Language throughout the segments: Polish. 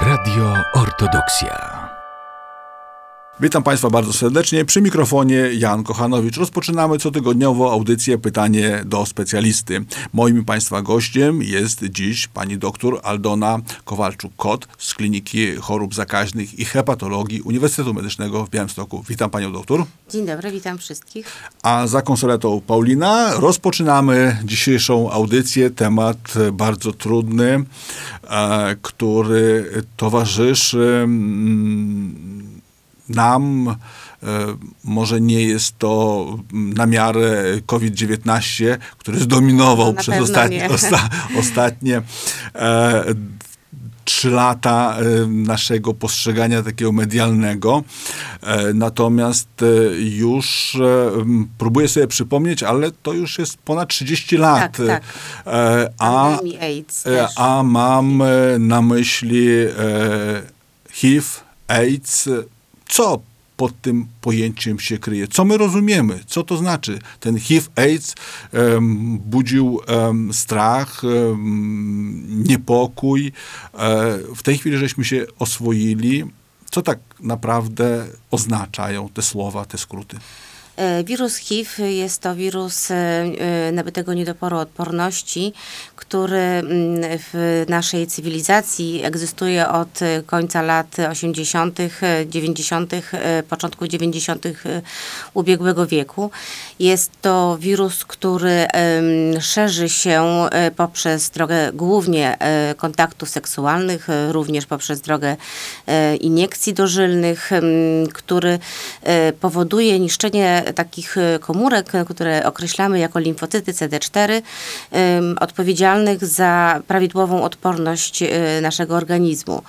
Radio Ortodoksja. Witam Państwa bardzo serdecznie. Przy mikrofonie Jan Kochanowicz. Rozpoczynamy cotygodniowo audycję Pytanie do specjalisty. Moim Państwa gościem jest dziś pani doktor Aldona Kowalczuk-Kot z Kliniki Chorób Zakaźnych i Hepatologii Uniwersytetu Medycznego w Białymstoku. Witam Panią doktor. Dzień dobry, witam wszystkich. A za konsoletą Paulina rozpoczynamy dzisiejszą audycję. Temat bardzo trudny, e, który towarzyszy mm, nam. E, może nie jest to na miarę COVID-19, który zdominował No, przez ostatnie, nie. osta, ostatnie e, trzy lata e, naszego postrzegania takiego medialnego. E, Natomiast już próbuję sobie przypomnieć, ale to już jest ponad 30 lat. Tak, tak. A, a mam na myśli HIV, AIDS. Co pod tym pojęciem się kryje? Co my rozumiemy? Co to znaczy? Ten HIV, AIDS em, budził em, strach, em, niepokój. E, w tej chwili żeśmy się oswoili. Co tak naprawdę oznaczają te słowa, te skróty? E, Wirus HIV jest to wirus e, e, nabytego niedoporu odporności, który mm, w naszej cywilizacji egzystuje od końca lat 80., e, 90., e, początku 90. e, ubiegłego wieku. Jest to wirus, który szerzy się poprzez drogę głównie kontaktów seksualnych, również poprzez drogę iniekcji dożylnych, który powoduje niszczenie takich e, komórek, e, które określamy jako limfocyty CD4, em, odpowiedzialnych za prawidłową odporność e, naszego organizmu.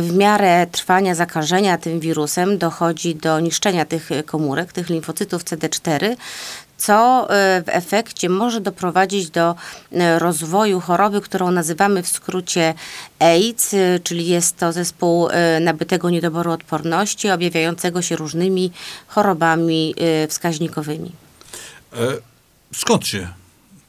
W miarę trwania zakażenia tym wirusem dochodzi do niszczenia tych komórek, tych limfocytów CD4, co e, w efekcie może doprowadzić do e, rozwoju choroby, którą nazywamy w skrócie AIDS, e, czyli jest to zespół nabytego niedoboru odporności, objawiającego się różnymi chorobami wskaźnikowymi. E, Skąd się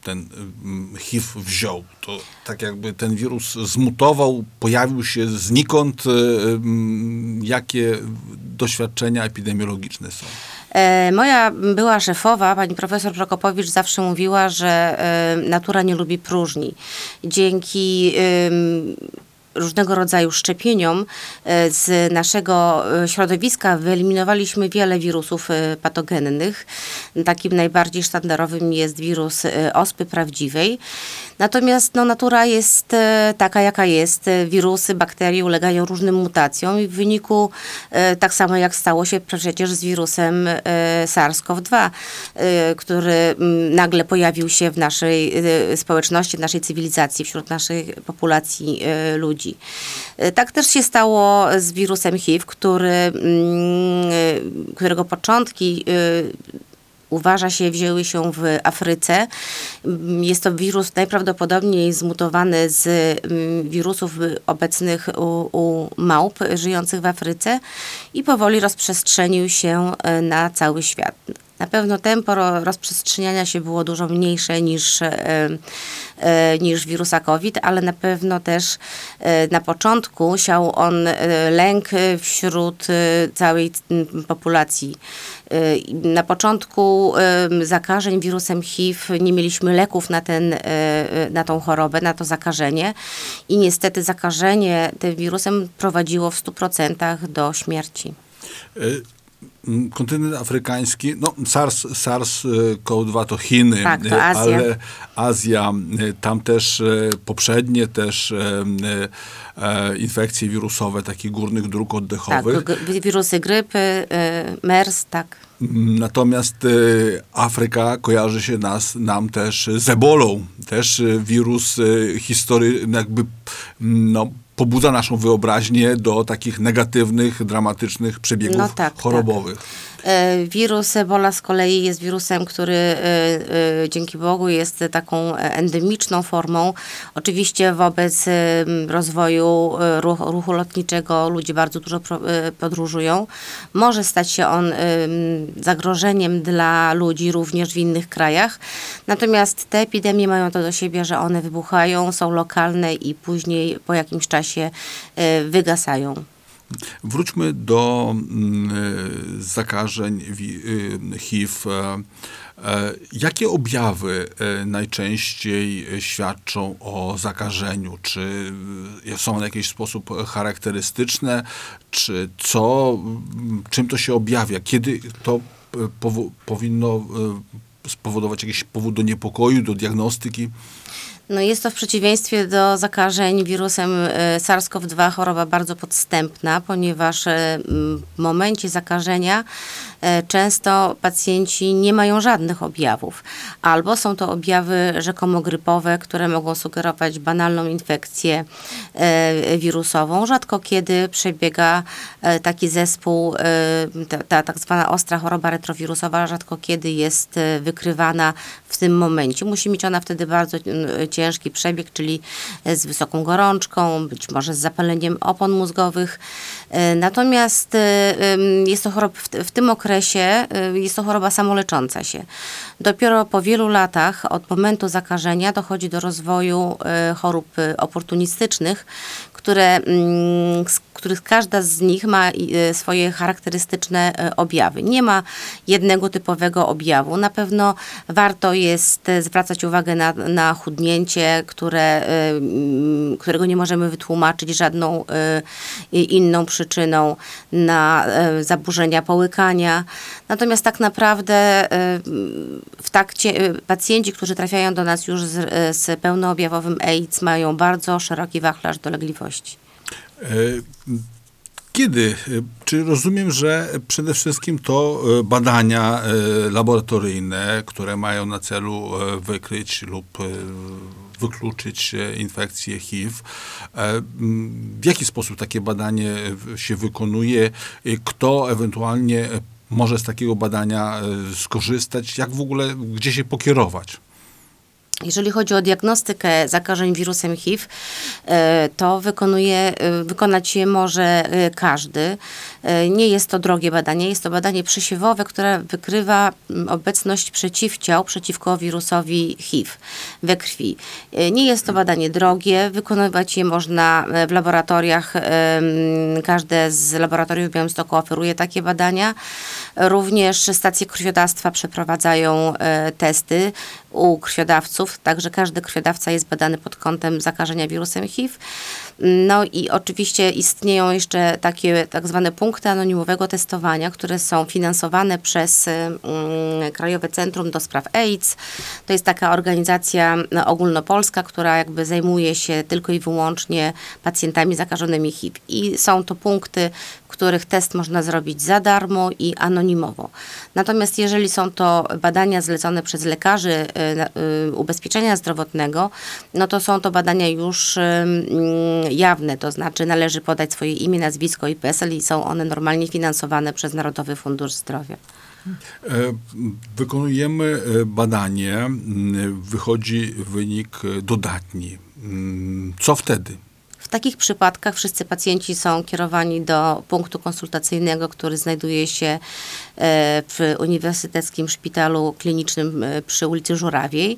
ten mm, HIV wziął? To tak jakby ten wirus zmutował, pojawił się znikąd. e, mm, Jakie doświadczenia epidemiologiczne są? E, Moja była szefowa, pani profesor Prokopowicz, zawsze mówiła, że e, natura nie lubi próżni. Dzięki różnego rodzaju szczepieniom e, z naszego e, środowiska wyeliminowaliśmy wiele wirusów e, patogennych. Takim najbardziej sztandarowym jest wirus ospy prawdziwej. Natomiast no, natura jest e, taka, jaka jest. E, Wirusy, bakterie ulegają różnym mutacjom i w wyniku, e, tak samo jak stało się przecież z wirusem e, SARS-CoV-2, e, który nagle pojawił się w naszej społeczności, w naszej cywilizacji, wśród naszej populacji ludzi. Tak też się stało z wirusem HIV, który, którego początki uważa się, wzięły się w Afryce. Jest to wirus najprawdopodobniej zmutowany z mm, wirusów obecnych u, u małp żyjących w Afryce i powoli rozprzestrzenił się e, na cały świat. Na pewno tempo ro- rozprzestrzeniania się było dużo mniejsze niż, e, e, niż wirusa COVID, ale na pewno też e, na początku siał on lęk wśród całej populacji. Na początku zakażeń wirusem HIV nie mieliśmy leków na, ten, na tą chorobę, na to zakażenie i niestety zakażenie tym wirusem prowadziło w 100% do śmierci. Kontynent afrykański, no SARS, SARS-CoV-2 to Chiny, Tak, to e, Azja. ale Azja, e, tam też e, poprzednie też e, e, e, infekcje wirusowe takich górnych dróg Tak, oddechowych. g- wirusy grypy, e, MERS, tak. Natomiast e, Afryka kojarzy się nas, nam też z ebolą. Też e, wirus e, historii jakby no, pobudza naszą wyobraźnię do takich negatywnych, dramatycznych przebiegów No tak, chorobowych. E, Wirus Ebola z kolei jest wirusem, który e, e, dzięki Bogu jest taką endemiczną formą. Oczywiście wobec e, rozwoju e, ruchu, ruchu lotniczego ludzie bardzo dużo e, podróżują. Może stać się on e, zagrożeniem dla ludzi również w innych krajach. Natomiast te epidemie mają to do siebie, że one wybuchają, są lokalne i później po jakimś czasie e, wygasają. Wróćmy do mm, zakażeń y, HIV. E, e, Jakie objawy e, najczęściej świadczą o zakażeniu? Czy są w jakiś sposób charakterystyczne? Czy co, czym to się objawia? Kiedy to powinno spowodować jakiś powód do niepokoju, do diagnostyki? No jest to w przeciwieństwie do zakażeń wirusem e, SARS-CoV-2 choroba bardzo podstępna, ponieważ e, w momencie zakażenia e, często pacjenci nie mają żadnych objawów. Albo są to objawy rzekomo grypowe, które mogą sugerować banalną infekcję wirusową. Rzadko kiedy przebiega taki zespół, ta, ta tak zwana ostra choroba retrowirusowa, rzadko kiedy jest wykrywana w tym momencie. Musi mieć ona wtedy bardzo mm, ciężki przebieg, czyli z wysoką gorączką, być może z zapaleniem opon mózgowych. E, Natomiast e, jest to choroba, w, tym okresie e, jest to choroba samolecząca się. Dopiero po wielu latach od momentu zakażenia dochodzi do rozwoju chorób oportunistycznych, które, mm, których każda z nich ma e, swoje charakterystyczne e, objawy. Nie ma jednego typowego objawu. Na pewno warto jest e, zwracać uwagę na, na chudnięcie, które, którego nie możemy wytłumaczyć żadną inną przyczyną, na zaburzenia połykania. Natomiast tak naprawdę w takcie pacjenci, którzy trafiają do nas już z, z pełnoobjawowym AIDS mają bardzo szeroki wachlarz dolegliwości. E, Kiedy? E, Czy rozumiem, że przede wszystkim to e, badania laboratoryjne, które mają na celu wykryć lub wykluczyć infekcję HIV. W jaki sposób takie badanie się wykonuje? Kto ewentualnie może z takiego badania skorzystać? Jak w ogóle, gdzie się pokierować? Jeżeli chodzi o diagnostykę zakażeń wirusem HIV, e, to wykonuje, e, wykonać je może e, każdy. Nie jest to drogie badanie, jest to badanie przesiewowe, które wykrywa mm, obecność przeciwciał przeciwko wirusowi HIV we krwi. Nie jest to badanie drogie, wykonywać je można w laboratoriach. em, Każde z laboratoriów w Białymstoku oferuje takie badania. Również stacje krwiodawstwa przeprowadzają testy u krwiodawców, także każdy krwiodawca jest badany pod kątem zakażenia wirusem HIV. No i oczywiście istnieją jeszcze takie tak zwane punkty anonimowego testowania, które są finansowane przez mm, Krajowe Centrum do Spraw AIDS. To jest taka organizacja no, ogólnopolska, która jakby zajmuje się tylko i wyłącznie pacjentami zakażonymi HIV. I są to punkty, których test można zrobić za darmo i anonimowo. Natomiast jeżeli są to badania zlecone przez lekarzy y, y, ubezpieczenia zdrowotnego, no to są to badania już jawne, to znaczy należy podać swoje imię, nazwisko i PESEL i są one normalnie finansowane przez Narodowy Fundusz Zdrowia. E, Wykonujemy e, badanie, wychodzi wynik e, dodatni. Co wtedy? Takich przypadkach wszyscy pacjenci są kierowani do punktu konsultacyjnego, który znajduje się e, w Uniwersyteckim Szpitalu Klinicznym e, przy ulicy Żurawiej.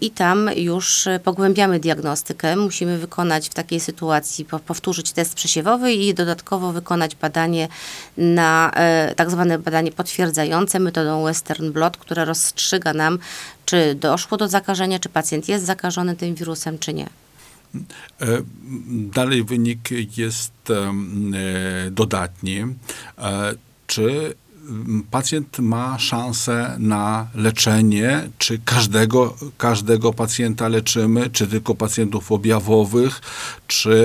I- tam już pogłębiamy diagnostykę. Musimy wykonać w takiej sytuacji, po- powtórzyć test przesiewowy i dodatkowo wykonać badanie na e, tak zwane badanie potwierdzające metodą Western Blot, które rozstrzyga nam, czy doszło do zakażenia, czy pacjent jest zakażony tym wirusem, czy nie. E, Dalej wynik jest em, e, dodatni. E, Czy pacjent ma szansę na leczenie? Czy każdego, każdego pacjenta leczymy? Czy tylko pacjentów objawowych? Czy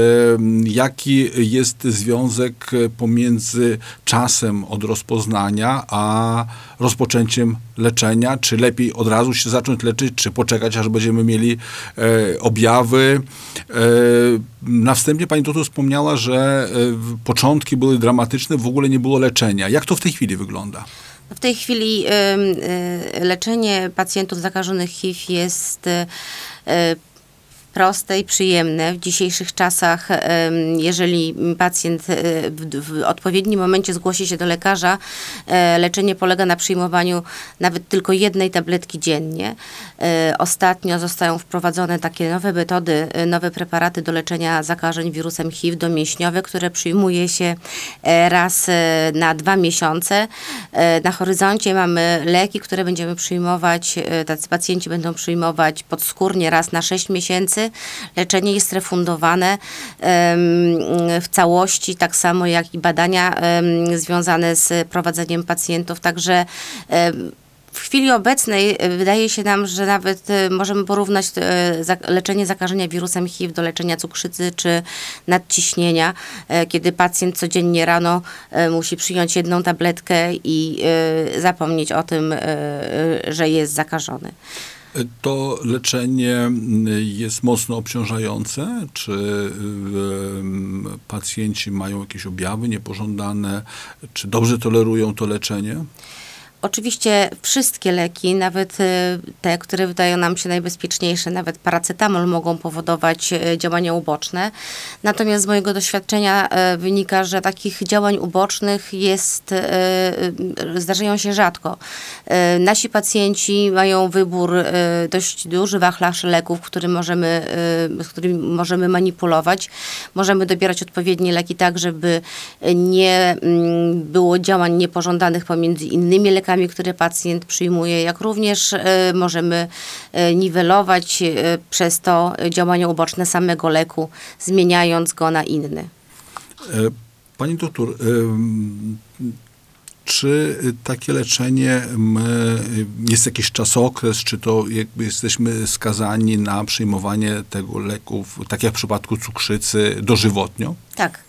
jaki jest związek e, pomiędzy czasem od rozpoznania a rozpoczęciem leczenia? Czy lepiej od razu się zacząć leczyć, czy poczekać, aż będziemy mieli e, objawy? E, na wstępie pani doktor wspomniała, że e, początki były dramatyczne, w ogóle nie było leczenia. Jak to w tej chwili wygląda? W tej chwili y, leczenie pacjentów zakażonych HIV jest y, y, proste i przyjemne. W dzisiejszych czasach, jeżeli pacjent e, w, odpowiednim momencie zgłosi się do lekarza, e, leczenie polega na przyjmowaniu nawet tylko jednej tabletki dziennie. E, Ostatnio zostają wprowadzone takie nowe metody, nowe preparaty do leczenia zakażeń wirusem HIV domięśniowe, które przyjmuje się raz na dwa miesiące. Na horyzoncie mamy leki, które będziemy przyjmować, tacy pacjenci będą przyjmować podskórnie raz na 6 miesięcy. Leczenie jest refundowane w całości, tak samo jak i badania związane z prowadzeniem pacjentów. Także w chwili obecnej e, wydaje się nam, że nawet e, możemy porównać e, leczenie zakażenia wirusem HIV do leczenia cukrzycy czy nadciśnienia, kiedy pacjent codziennie rano musi przyjąć jedną tabletkę i zapomnieć o tym, że jest zakażony. To leczenie mm, jest mocno obciążające? Czy em, pacjenci mają jakieś objawy niepożądane? Czy dobrze tolerują to leczenie? Oczywiście wszystkie leki, nawet e, te, które wydają nam się najbezpieczniejsze, nawet paracetamol mogą powodować e, działania uboczne. Natomiast z mojego doświadczenia e, wynika, że takich działań ubocznych jest, zdarzają się rzadko. Nasi pacjenci mają wybór, dość duży wachlarz leków, który możemy, z którymi możemy manipulować. Możemy dobierać odpowiednie leki tak, żeby nie mm, było działań niepożądanych pomiędzy innymi lekami, które pacjent przyjmuje, jak również e, możemy e, niwelować e, przez to działania uboczne samego leku, zmieniając go na inny. Pani doktor, czy takie leczenie jest jakiś czasokres, czy to jakby jesteśmy skazani na przyjmowanie tego leków, tak jak w przypadku cukrzycy, dożywotnio? Tak.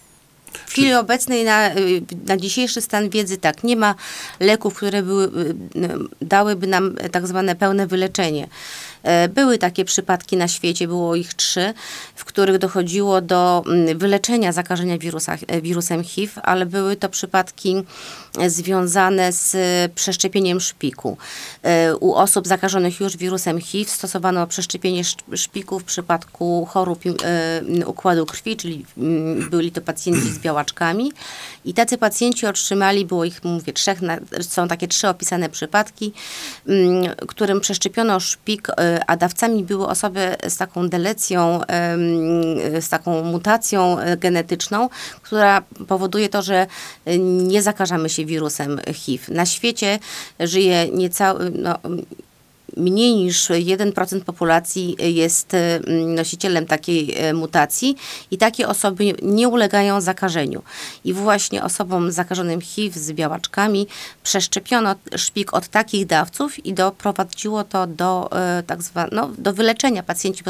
W chwili obecnej na, y, na dzisiejszy stan wiedzy tak, nie ma leków, które były, y, dałyby nam tak zwane pełne wyleczenie. E, Były takie przypadki na świecie, było ich trzy, w których dochodziło do mm, wyleczenia zakażenia wirusa, e, wirusem HIV, ale były to przypadki e, związane z przeszczepieniem szpiku. U osób zakażonych już wirusem HIV stosowano przeszczepienie sz- szpiku w przypadku chorób układu krwi, czyli mm, byli to pacjenci z białaczkami i tacy pacjenci otrzymali, było ich mówię trzech, są takie trzy opisane przypadki, mm, którym przeszczepiono szpik, a dawcami były osoby z taką delecją, z taką mutacją e, genetyczną, która powoduje to, że nie zakażamy się wirusem HIV. Na świecie żyje niecały, no, mniej niż 1% populacji jest e, nosicielem takiej e, mutacji i takie osoby nie ulegają zakażeniu. I właśnie osobom zakażonym HIV z białaczkami przeszczepiono szpik od takich dawców i doprowadziło to do e, tak zwa, no, do wyleczenia. Pacjenci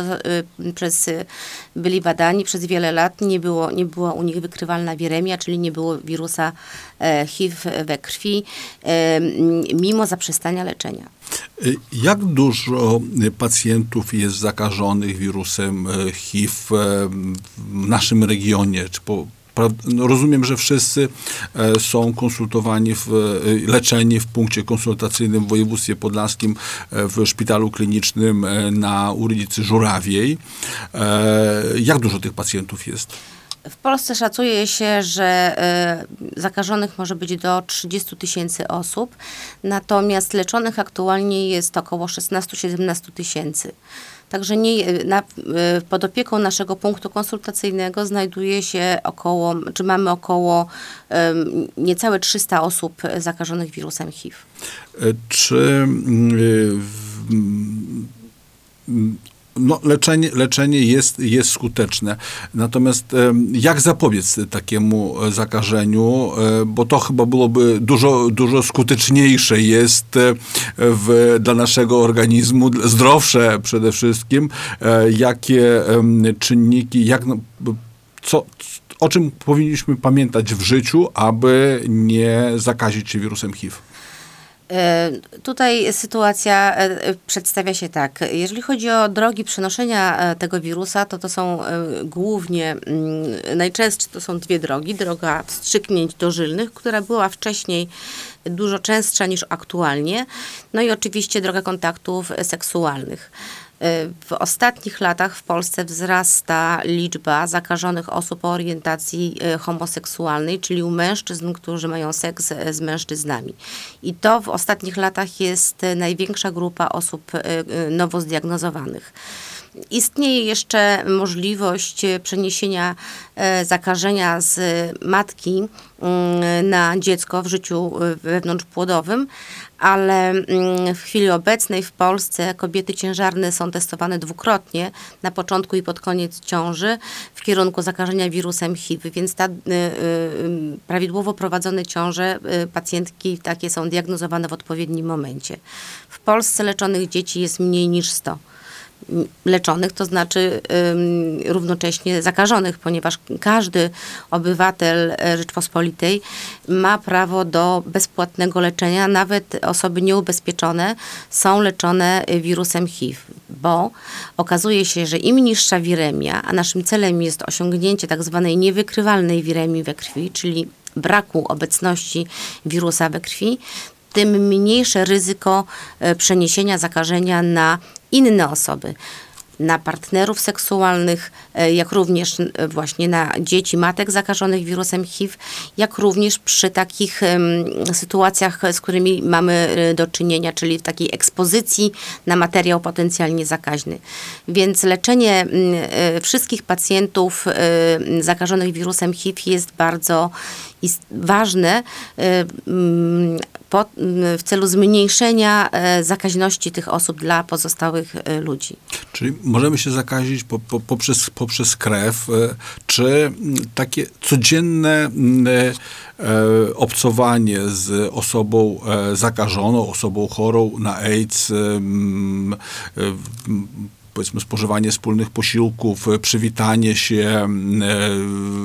przez, byli badani przez wiele lat, nie, było, nie była u nich wykrywalna wiremia, czyli nie było wirusa HIV we krwi, mimo zaprzestania leczenia. Y, Jak dużo y, pacjentów jest zakażonych wirusem y, HIV w naszym regionie? Czy po, no rozumiem, że wszyscy e, są konsultowani, w, leczeni w punkcie konsultacyjnym w województwie podlaskim e, w szpitalu klinicznym e, na ulicy Żurawiej. Jak dużo tych pacjentów jest? W Polsce szacuje się, że y, zakażonych może być do 30 tysięcy osób, natomiast leczonych aktualnie jest około 16-17 tysięcy. Także nie, na, y, pod opieką naszego punktu konsultacyjnego znajduje się około, czy mamy około niecałe 300 osób zakażonych wirusem HIV. Czy y, w- no, leczenie, leczenie jest, jest skuteczne. Natomiast jak zapobiec takiemu e, zakażeniu? E, Bo to chyba byłoby dużo, dużo skuteczniejsze jest e, w, dla naszego organizmu, zdrowsze przede wszystkim. Jakie czynniki, jak, no, co, o czym powinniśmy pamiętać w życiu, aby nie zakazić się wirusem HIV? E, Tutaj sytuacja e, przedstawia się tak. Jeżeli chodzi o drogi przenoszenia e, tego wirusa, to to są głównie, mm, najczęstsze to są dwie drogi. Droga wstrzyknięć dożylnych, która była wcześniej dużo częstsza niż aktualnie. No i oczywiście droga kontaktów seksualnych. E, W ostatnich latach w Polsce wzrasta liczba zakażonych osób o orientacji e, homoseksualnej, czyli u mężczyzn, którzy mają seks e, z mężczyznami. I to w ostatnich latach jest największa grupa osób nowo zdiagnozowanych. Istnieje jeszcze możliwość e, przeniesienia e, zakażenia z matki mm, na dziecko w życiu e, wewnątrzpłodowym, ale mm, w chwili obecnej w Polsce kobiety ciężarne są testowane dwukrotnie, na początku i pod koniec ciąży, w kierunku zakażenia wirusem HIV, więc ta, prawidłowo prowadzone ciąże pacjentki takie są diagnozowane w odpowiednim momencie. W Polsce leczonych dzieci jest mniej niż 100 leczonych, to znaczy równocześnie zakażonych, ponieważ każdy obywatel e, Rzeczpospolitej ma prawo do bezpłatnego leczenia, nawet osoby nieubezpieczone są leczone y, wirusem HIV, bo okazuje się, że im niższa wiremia, a naszym celem jest osiągnięcie tak zwanej niewykrywalnej wiremii we krwi, czyli braku obecności wirusa we krwi, tym mniejsze ryzyko e, przeniesienia zakażenia na inne osoby. Na partnerów seksualnych, e, jak również e, właśnie na dzieci matek zakażonych wirusem HIV, jak również przy takich sytuacjach, z którymi mamy do czynienia, czyli w takiej ekspozycji na materiał potencjalnie zakaźny. Więc leczenie wszystkich pacjentów zakażonych wirusem HIV jest bardzo ważne po, w celu zmniejszenia e, zakaźności tych osób dla pozostałych e, ludzi. Czyli możemy się zakazić po, po, poprzez, poprzez krew, e, czy takie codzienne obcowanie z osobą zakażoną, osobą chorą na AIDS, powiedzmy spożywanie wspólnych posiłków, e, przywitanie się, e,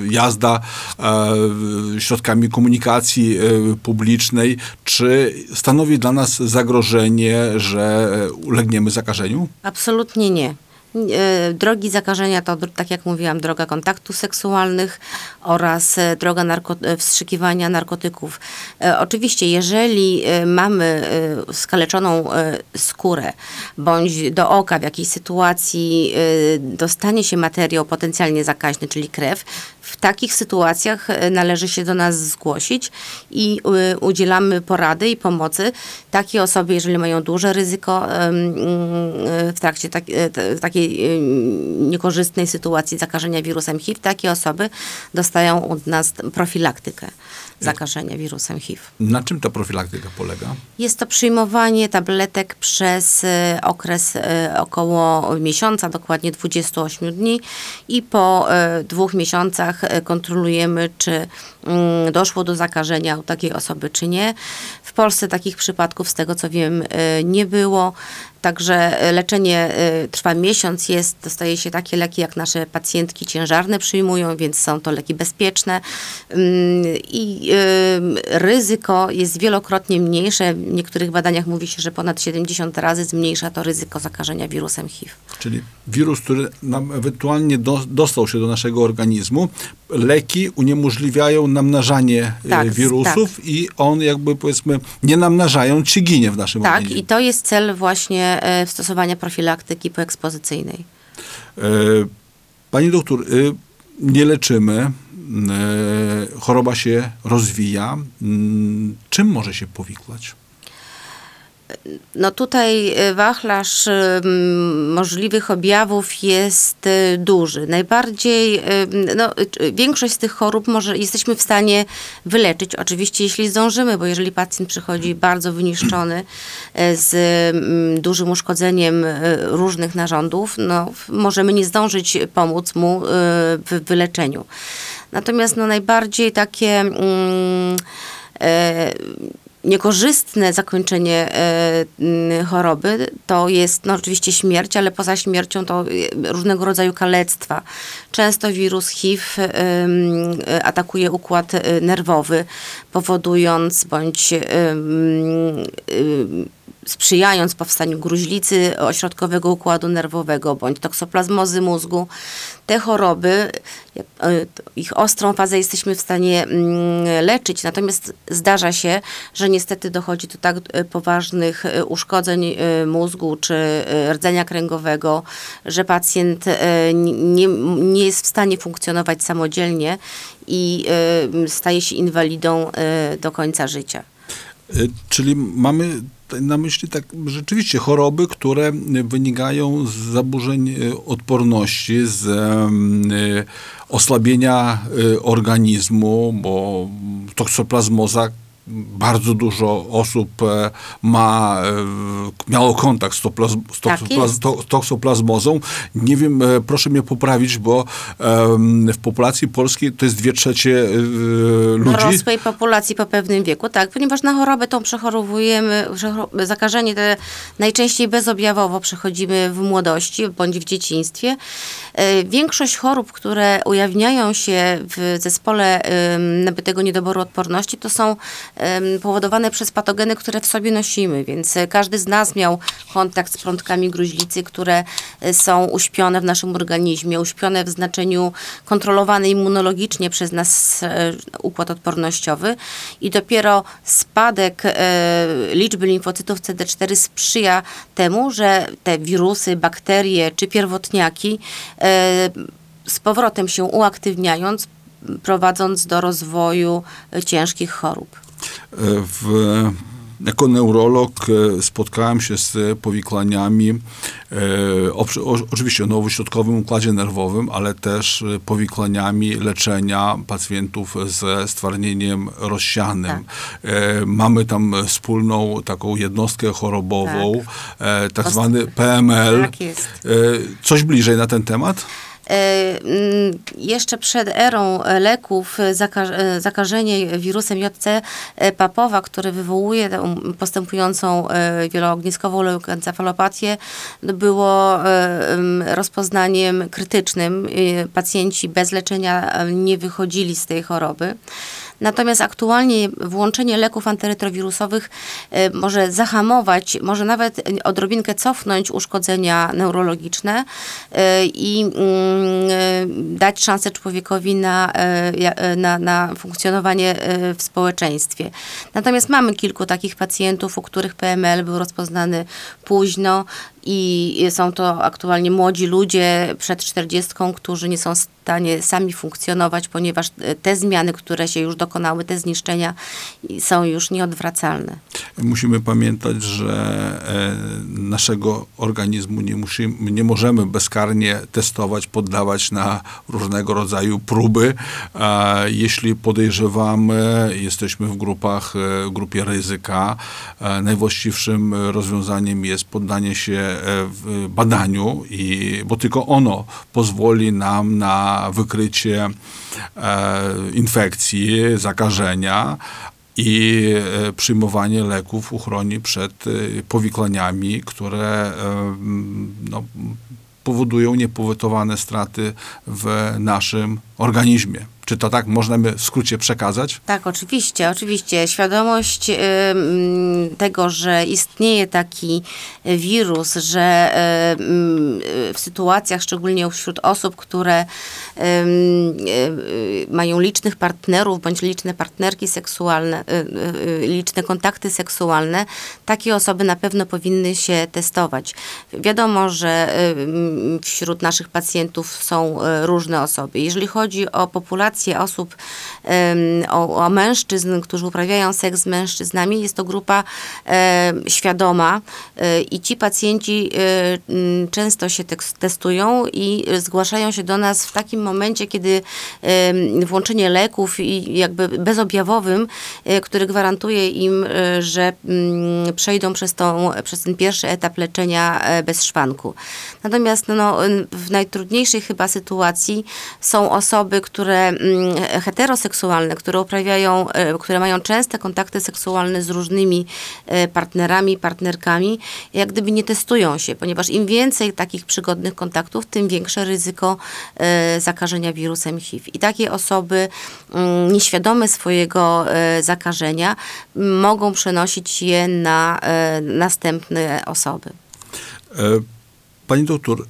jazda e, środkami komunikacji publicznej, czy stanowi dla nas zagrożenie, że ulegniemy zakażeniu? Absolutnie nie. E, Drogi zakażenia to, tak jak mówiłam, droga kontaktów seksualnych oraz e, droga narko- e, wstrzykiwania narkotyków. Oczywiście, jeżeli mamy skaleczoną skórę bądź do oka w jakiejś sytuacji dostanie się materiał potencjalnie zakaźny, czyli krew, w takich sytuacjach e, należy się do nas zgłosić i e, udzielamy porady i pomocy. Takie osoby, jeżeli mają duże ryzyko mm, w trakcie tak, e, takiej niekorzystnej sytuacji zakażenia wirusem HIV, takie osoby dostają od nas profilaktykę zakażenia wirusem HIV. Na czym ta profilaktyka polega? Jest to przyjmowanie tabletek przez e, okres e, około miesiąca, dokładnie 28 dni i po e, dwóch miesiącach e, kontrolujemy, czy doszło do zakażenia u takiej osoby, czy nie. W Polsce takich przypadków, z tego co wiem, e, nie było. Także e, leczenie e, trwa miesiąc, jest, dostaje się takie leki, jak nasze pacjentki ciężarne przyjmują, więc są to leki bezpieczne Ym, i ryzyko jest wielokrotnie mniejsze. W niektórych badaniach mówi się, że ponad 70 razy zmniejsza to ryzyko zakażenia wirusem HIV. Czyli wirus, który nam ewentualnie do, dostał się do naszego organizmu, leki uniemożliwiają namnażanie e, Tak, wirusów i on jakby powiedzmy nie namnażając się ginie w naszym Tak, organizmie. i to jest cel właśnie e, stosowania profilaktyki poekspozycyjnej. E, Pani doktor, e, nie leczymy, choroba się rozwija. Mm, Czym może się powikłać? No tutaj y, wachlarz y, możliwych objawów jest y, duży. Najbardziej, no, większość z tych chorób może, jesteśmy w stanie wyleczyć, oczywiście jeśli zdążymy, bo jeżeli pacjent przychodzi bardzo wyniszczony y, z dużym uszkodzeniem y, różnych narządów, no, możemy nie zdążyć pomóc mu y, w wyleczeniu. Natomiast no, najbardziej takie... mm, e, niekorzystne zakończenie e, choroby to jest no, oczywiście śmierć, ale poza śmiercią to e, różnego rodzaju kalectwa. Często wirus HIV e, atakuje układ nerwowy, powodując bądź sprzyjając powstaniu gruźlicy ośrodkowego układu nerwowego bądź toksoplazmozy mózgu. Te choroby, e, ich ostrą fazę jesteśmy w stanie mm, leczyć, natomiast zdarza się, że niestety dochodzi do tak e, poważnych e, uszkodzeń mózgu czy rdzenia kręgowego, że pacjent nie, nie jest w stanie funkcjonować samodzielnie i staje się inwalidą do końca życia. Czyli mamy na myśli tak rzeczywiście choroby, które wynikają z zaburzeń y, odporności, z y, osłabienia y, organizmu, bo toksoplazmoza bardzo dużo osób e, ma, e, miało kontakt z, toplaz, z Tak toksoplaz, to, toksoplazmozą. Nie wiem, e, proszę mnie poprawić, bo w populacji polskiej to jest dwie trzecie ludzi. dorosłej populacji po pewnym wieku, tak, ponieważ na chorobę tą przechorowujemy, przechor- zakażenie te najczęściej bezobjawowo przechodzimy w młodości bądź w dzieciństwie. Większość chorób, które ujawniają się w zespole nabytego niedoboru odporności, to są powodowane przez patogeny, które w sobie nosimy, więc e, każdy z nas miał kontakt z prądkami gruźlicy, które e, są uśpione w naszym organizmie, uśpione w znaczeniu kontrolowany immunologicznie przez nas e, układ odpornościowy i dopiero spadek liczby limfocytów CD4 sprzyja temu, że te wirusy, bakterie czy pierwotniaki z powrotem się uaktywniając, prowadząc do rozwoju ciężkich chorób. W, jako neurolog e, spotkałem się z powikłaniami, e, oczywiście o nowośrodkowym układzie nerwowym, ale też e, powikłaniami leczenia pacjentów ze stwardnieniem rozsianym. E, Mamy tam wspólną taką jednostkę chorobową, tak Post- zwany PML. Tak jest. Coś bliżej na ten temat? E, mm, Jeszcze przed erą e, leków e, zaka- zakażenie wirusem JC Papowa, który wywołuje tę postępującą wieloogniskową leukoencefalopatię, było em, rozpoznaniem krytycznym. Pacjenci bez leczenia nie wychodzili z tej choroby. Natomiast aktualnie włączenie leków antyretrowirusowych e, może zahamować, może nawet odrobinkę cofnąć uszkodzenia neurologiczne e, i mm, e, dać szansę człowiekowi na, na, na funkcjonowanie w społeczeństwie. Natomiast mamy kilku takich pacjentów, u których PML był rozpoznany późno i są to aktualnie młodzi ludzie przed 40, którzy nie są w stanie sami funkcjonować, ponieważ e, te zmiany, które się już dokonały, te zniszczenia są już nieodwracalne. Musimy pamiętać, że e, naszego organizmu nie, musimy, nie możemy bezkarnie testować, poddawać na różnego rodzaju próby. Jeśli podejrzewamy, jesteśmy w grupach, e, grupie ryzyka, najwłaściwszym rozwiązaniem jest poddanie się w badaniu, i, bo tylko ono pozwoli nam na wykrycie e, infekcji, zakażenia, i e, przyjmowanie leków uchroni przed e, powikłaniami, które no, powodują niepowetowane straty w naszym organizmie. Czy to tak można by w skrócie przekazać? Tak, oczywiście, oczywiście. Świadomość ym, tego, że istnieje taki wirus, że ym, w sytuacjach, szczególnie wśród osób, które y, mają licznych partnerów bądź liczne partnerki seksualne, y, y, liczne kontakty seksualne, takie osoby na pewno powinny się testować. Wiadomo, że wśród naszych pacjentów są y, różne osoby. Jeżeli chodzi o populację osób, em, o, o mężczyzn, którzy uprawiają seks z mężczyznami, jest to grupa świadoma e, i ci pacjenci e, często się testują i zgłaszają się do nas w takim momencie, kiedy włączenie leków i jakby bezobjawowym, e, który gwarantuje im, że mm, przejdą przez, tą, przez ten pierwszy etap leczenia bez szwanku. Natomiast no, w najtrudniejszej chyba sytuacji są osoby, które heteroseksualne, które uprawiają, e, które mają częste kontakty seksualne z różnymi e, partnerami, partnerkami, jak gdyby nie testują się, ponieważ im więcej takich przygodnych kontaktów, tym większe ryzyko e, zakażenia wirusem HIV. I takie osoby mm, nieświadome swojego zakażenia mogą przenosić je na następne osoby. Pani doktor,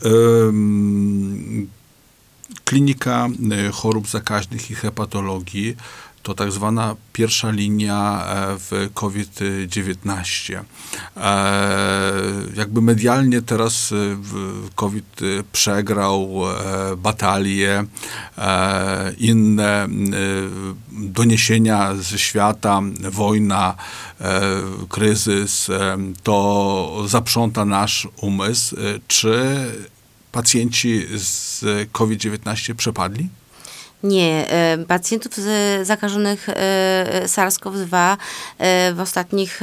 klinika e, chorób zakaźnych i hepatologii to tak zwana pierwsza linia e, w COVID-19. E, Jakby medialnie teraz w- COVID przegrał e, batalię, e, inne e, doniesienia ze świata, wojna, kryzys, to zaprząta nasz umysł. Czy pacjenci z COVID-19 przepadli? Nie, e, pacjentów zakażonych e, SARS-CoV-2 e, w ostatnich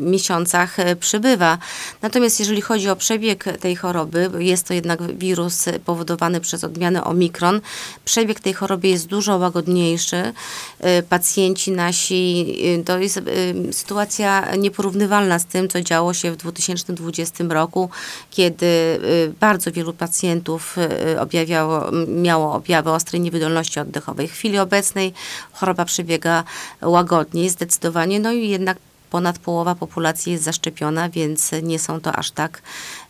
miesiącach przybywa. Natomiast jeżeli chodzi o przebieg tej choroby, jest to jednak wirus powodowany przez odmianę Omikron, przebieg tej choroby jest dużo łagodniejszy. Pacjenci nasi, to jest sytuacja nieporównywalna z tym, co działo się w 2020 roku, kiedy bardzo wielu pacjentów objawiało, miało objawy ostrej niewydolności oddechowej. W chwili obecnej choroba przebiega łagodniej zdecydowanie, no i jednak ponad połowa populacji jest zaszczepiona, więc nie są to aż tak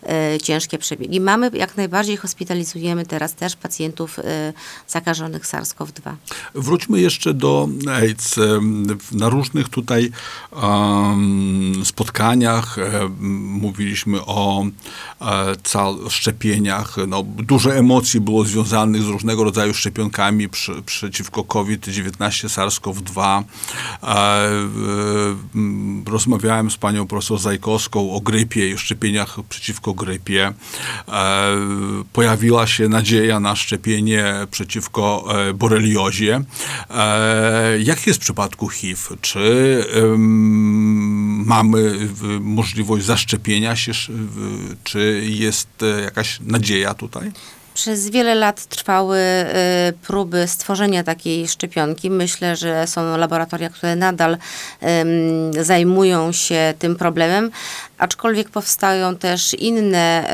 e, ciężkie przebiegi. Mamy, jak najbardziej hospitalizujemy teraz też pacjentów e, zakażonych SARS-CoV-2. Wróćmy jeszcze do AIDS. Na różnych tutaj em, spotkaniach em, mówiliśmy o e, cal- szczepieniach. No, dużo emocji było związanych z różnego rodzaju szczepionkami przy, przeciwko COVID-19, SARS-CoV-2. E, e, rozmawiałem z panią profesor Zajkowską o grypie i szczepieniach przeciwko grypie. E, pojawiła się nadzieja na szczepienie przeciwko e, boreliozie. E, jak jest w przypadku HIV? Czy mamy możliwość zaszczepienia się, czy jest jakaś nadzieja tutaj? Przez wiele lat trwały y, próby stworzenia takiej szczepionki. Myślę, że są laboratoria, które nadal zajmują się tym problemem, aczkolwiek powstają też inne,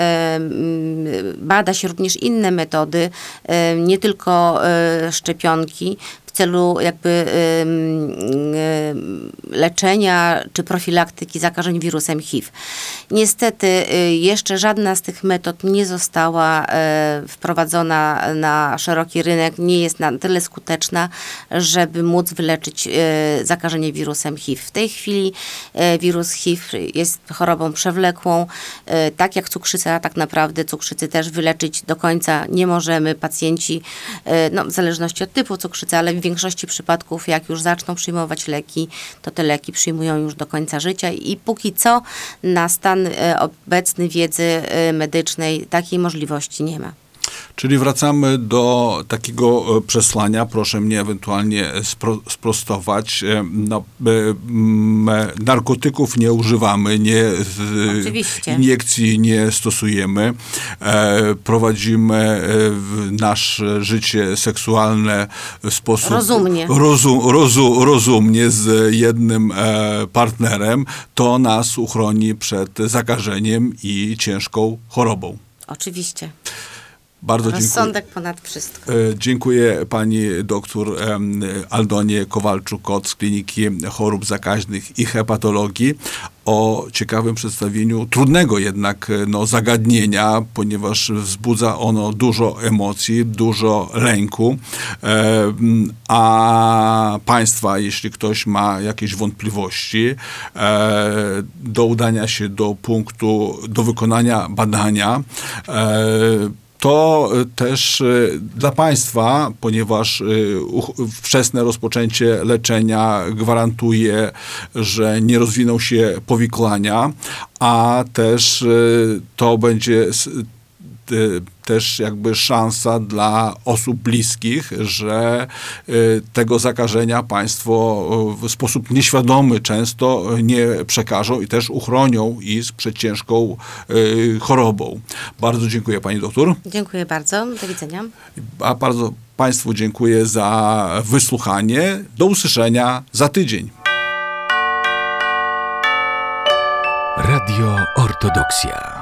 bada się również inne metody, nie tylko y, szczepionki celu jakby leczenia czy profilaktyki zakażeń wirusem HIV. Niestety y, jeszcze żadna z tych metod nie została e, wprowadzona na szeroki rynek, nie jest na tyle skuteczna, żeby móc wyleczyć e, zakażenie wirusem HIV. W tej chwili e, wirus HIV jest chorobą przewlekłą, tak jak cukrzyca, tak naprawdę cukrzycy też wyleczyć do końca nie możemy. Pacjenci, no, w zależności od typu cukrzycy, ale w większości przypadków, jak już zaczną przyjmować leki, to te leki przyjmują już do końca życia i póki co na stan e, obecny wiedzy e, medycznej takiej możliwości nie ma. Czyli wracamy do takiego e, przesłania, proszę mnie ewentualnie spro, sprostować. E, No, e, narkotyków nie używamy, nie, Oczywiście. iniekcji nie stosujemy. Prowadzimy nasze życie seksualne w sposób Rozumnie. Rozum, rozu, rozumnie z jednym partnerem. To nas uchroni przed zakażeniem i ciężką chorobą. Oczywiście. Bardzo dziękuję. Rozsądek ponad wszystko. E, Dziękuję pani doktor Aldonie Kowalczuk z Kliniki Chorób Zakaźnych i Hepatologii o ciekawym przedstawieniu trudnego jednak e, no, zagadnienia, ponieważ wzbudza ono dużo emocji, dużo lęku. E, A państwa, jeśli ktoś ma jakieś wątpliwości, e, do udania się do punktu, do wykonania badania, e, to y, też y, dla państwa, ponieważ uch- wczesne rozpoczęcie leczenia gwarantuje, że nie rozwiną się powikłania, a też to będzie też jakby szansa dla osób bliskich, że y, tego zakażenia państwo y, w sposób nieświadomy często nie przekażą i też uchronią ich przed ciężką y, chorobą. Bardzo dziękuję pani doktor. Dziękuję bardzo. Do widzenia. A bardzo Państwu dziękuję za wysłuchanie. Do usłyszenia za tydzień. Radio Ortodoksja.